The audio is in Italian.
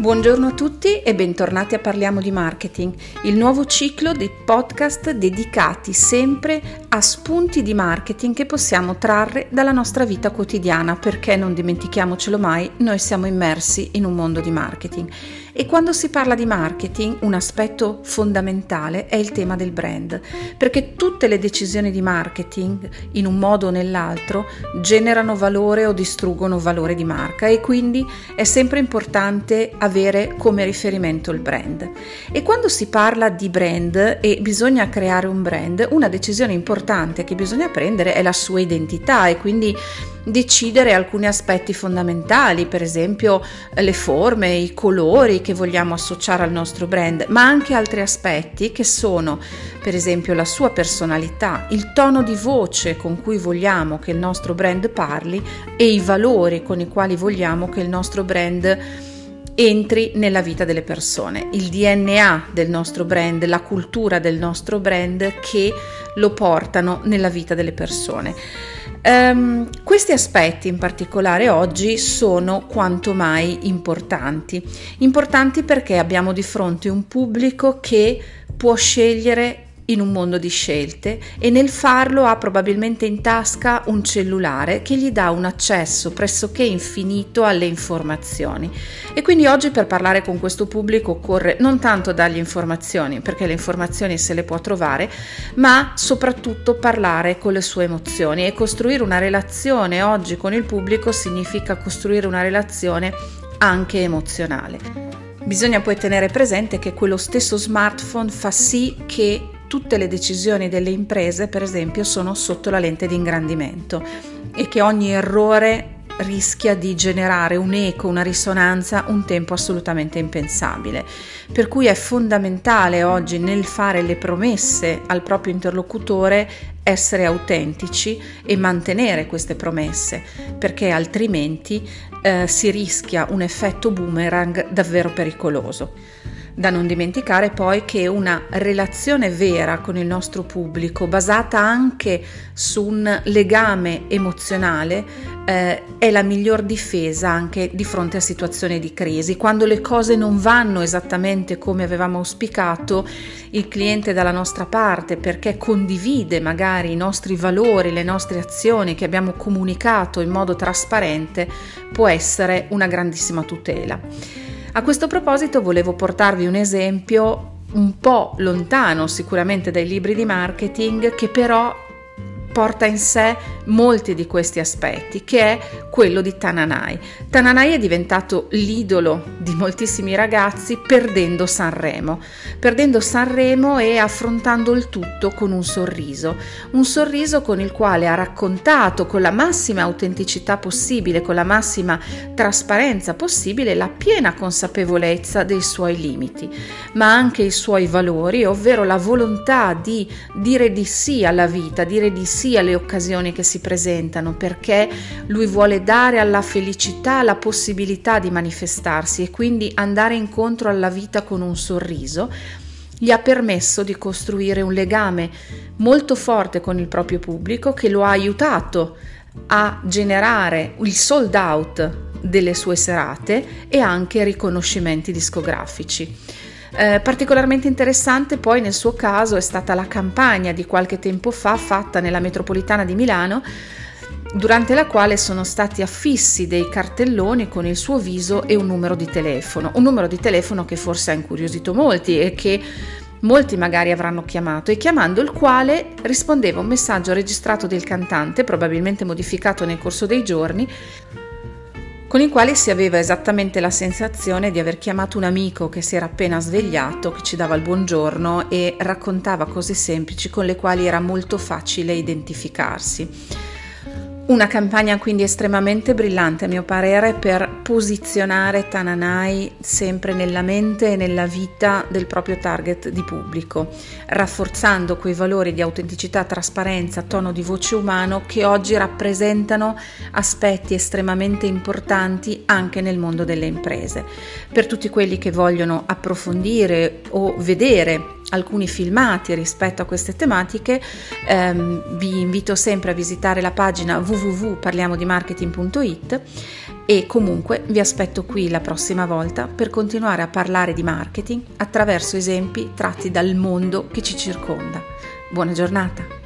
Buongiorno a tutti e bentornati a Parliamo di Marketing, il nuovo ciclo di podcast dedicati sempre a spunti di marketing che possiamo trarre dalla nostra vita quotidiana perché non dimentichiamocelo mai, noi siamo immersi in un mondo di marketing. E quando si parla di marketing, un aspetto fondamentale è il tema del brand, perché tutte le decisioni di marketing, in un modo o nell'altro, generano valore o distruggono valore di marca e quindi è sempre importante avere come riferimento il brand. E quando si parla di brand e bisogna creare un brand, una decisione importante che bisogna prendere è la sua identità e quindi decidere alcuni aspetti fondamentali, per esempio eh, le forme, i colori che vogliamo associare al nostro brand, ma anche altri aspetti che sono, per esempio, la sua personalità, il tono di voce con cui vogliamo che il nostro brand parli e i valori con i quali vogliamo che il nostro brand entri nella vita delle persone, il DNA del nostro brand, la cultura del nostro brand che lo portano nella vita delle persone. Um, questi aspetti in particolare oggi sono quanto mai importanti. Importanti perché abbiamo di fronte un pubblico che può scegliere in un mondo di scelte e nel farlo ha probabilmente in tasca un cellulare che gli dà un accesso pressoché infinito alle informazioni. E quindi oggi per parlare con questo pubblico occorre non tanto dargli informazioni, perché le informazioni se le può trovare, ma soprattutto parlare con le sue emozioni e costruire una relazione oggi con il pubblico significa costruire una relazione anche emozionale. Bisogna poi tenere presente che quello stesso smartphone fa sì che tutte le decisioni delle imprese, per esempio, sono sotto la lente di ingrandimento e che ogni errore rischia di generare un eco, una risonanza un tempo assolutamente impensabile. Per cui è fondamentale oggi nel fare le promesse al proprio interlocutore essere autentici e mantenere queste promesse, perché altrimenti eh, si rischia un effetto boomerang davvero pericoloso. Da non dimenticare poi che una relazione vera con il nostro pubblico, basata anche su un legame emozionale, eh, è la miglior difesa anche di fronte a situazioni di crisi. Quando le cose non vanno esattamente come avevamo auspicato, il cliente è dalla nostra parte perché condivide magari i nostri valori, le nostre azioni che abbiamo comunicato in modo trasparente, può essere una grandissima tutela. A questo proposito volevo portarvi un esempio un po' lontano sicuramente dai libri di marketing che però porta in sé molti di questi aspetti, che è quello di Tananai. Tananai è diventato l'idolo di moltissimi ragazzi perdendo Sanremo, perdendo Sanremo e affrontando il tutto con un sorriso, un sorriso con il quale ha raccontato con la massima autenticità possibile, con la massima trasparenza possibile, la piena consapevolezza dei suoi limiti, ma anche i suoi valori, ovvero la volontà di dire di sì alla vita, dire di sì alle occasioni che si presentano, perché lui vuole dare alla felicità la possibilità di manifestarsi e quindi andare incontro alla vita con un sorriso, gli ha permesso di costruire un legame molto forte con il proprio pubblico che lo ha aiutato a generare il sold out delle sue serate e anche riconoscimenti discografici. Eh, particolarmente interessante poi nel suo caso è stata la campagna di qualche tempo fa fatta nella metropolitana di Milano durante la quale sono stati affissi dei cartelloni con il suo viso e un numero di telefono, un numero di telefono che forse ha incuriosito molti e che molti magari avranno chiamato e chiamando il quale rispondeva un messaggio registrato del cantante, probabilmente modificato nel corso dei giorni, con il quale si aveva esattamente la sensazione di aver chiamato un amico che si era appena svegliato, che ci dava il buongiorno e raccontava cose semplici con le quali era molto facile identificarsi. Una campagna quindi estremamente brillante a mio parere per posizionare Tananai sempre nella mente e nella vita del proprio target di pubblico, rafforzando quei valori di autenticità, trasparenza, tono di voce umano che oggi rappresentano aspetti estremamente importanti anche nel mondo delle imprese. Per tutti quelli che vogliono approfondire o vedere alcuni filmati rispetto a queste tematiche, ehm, vi invito sempre a visitare la pagina www.parliamodimarketing.it e comunque vi aspetto qui la prossima volta per continuare a parlare di marketing attraverso esempi tratti dal mondo che ci circonda. Buona giornata!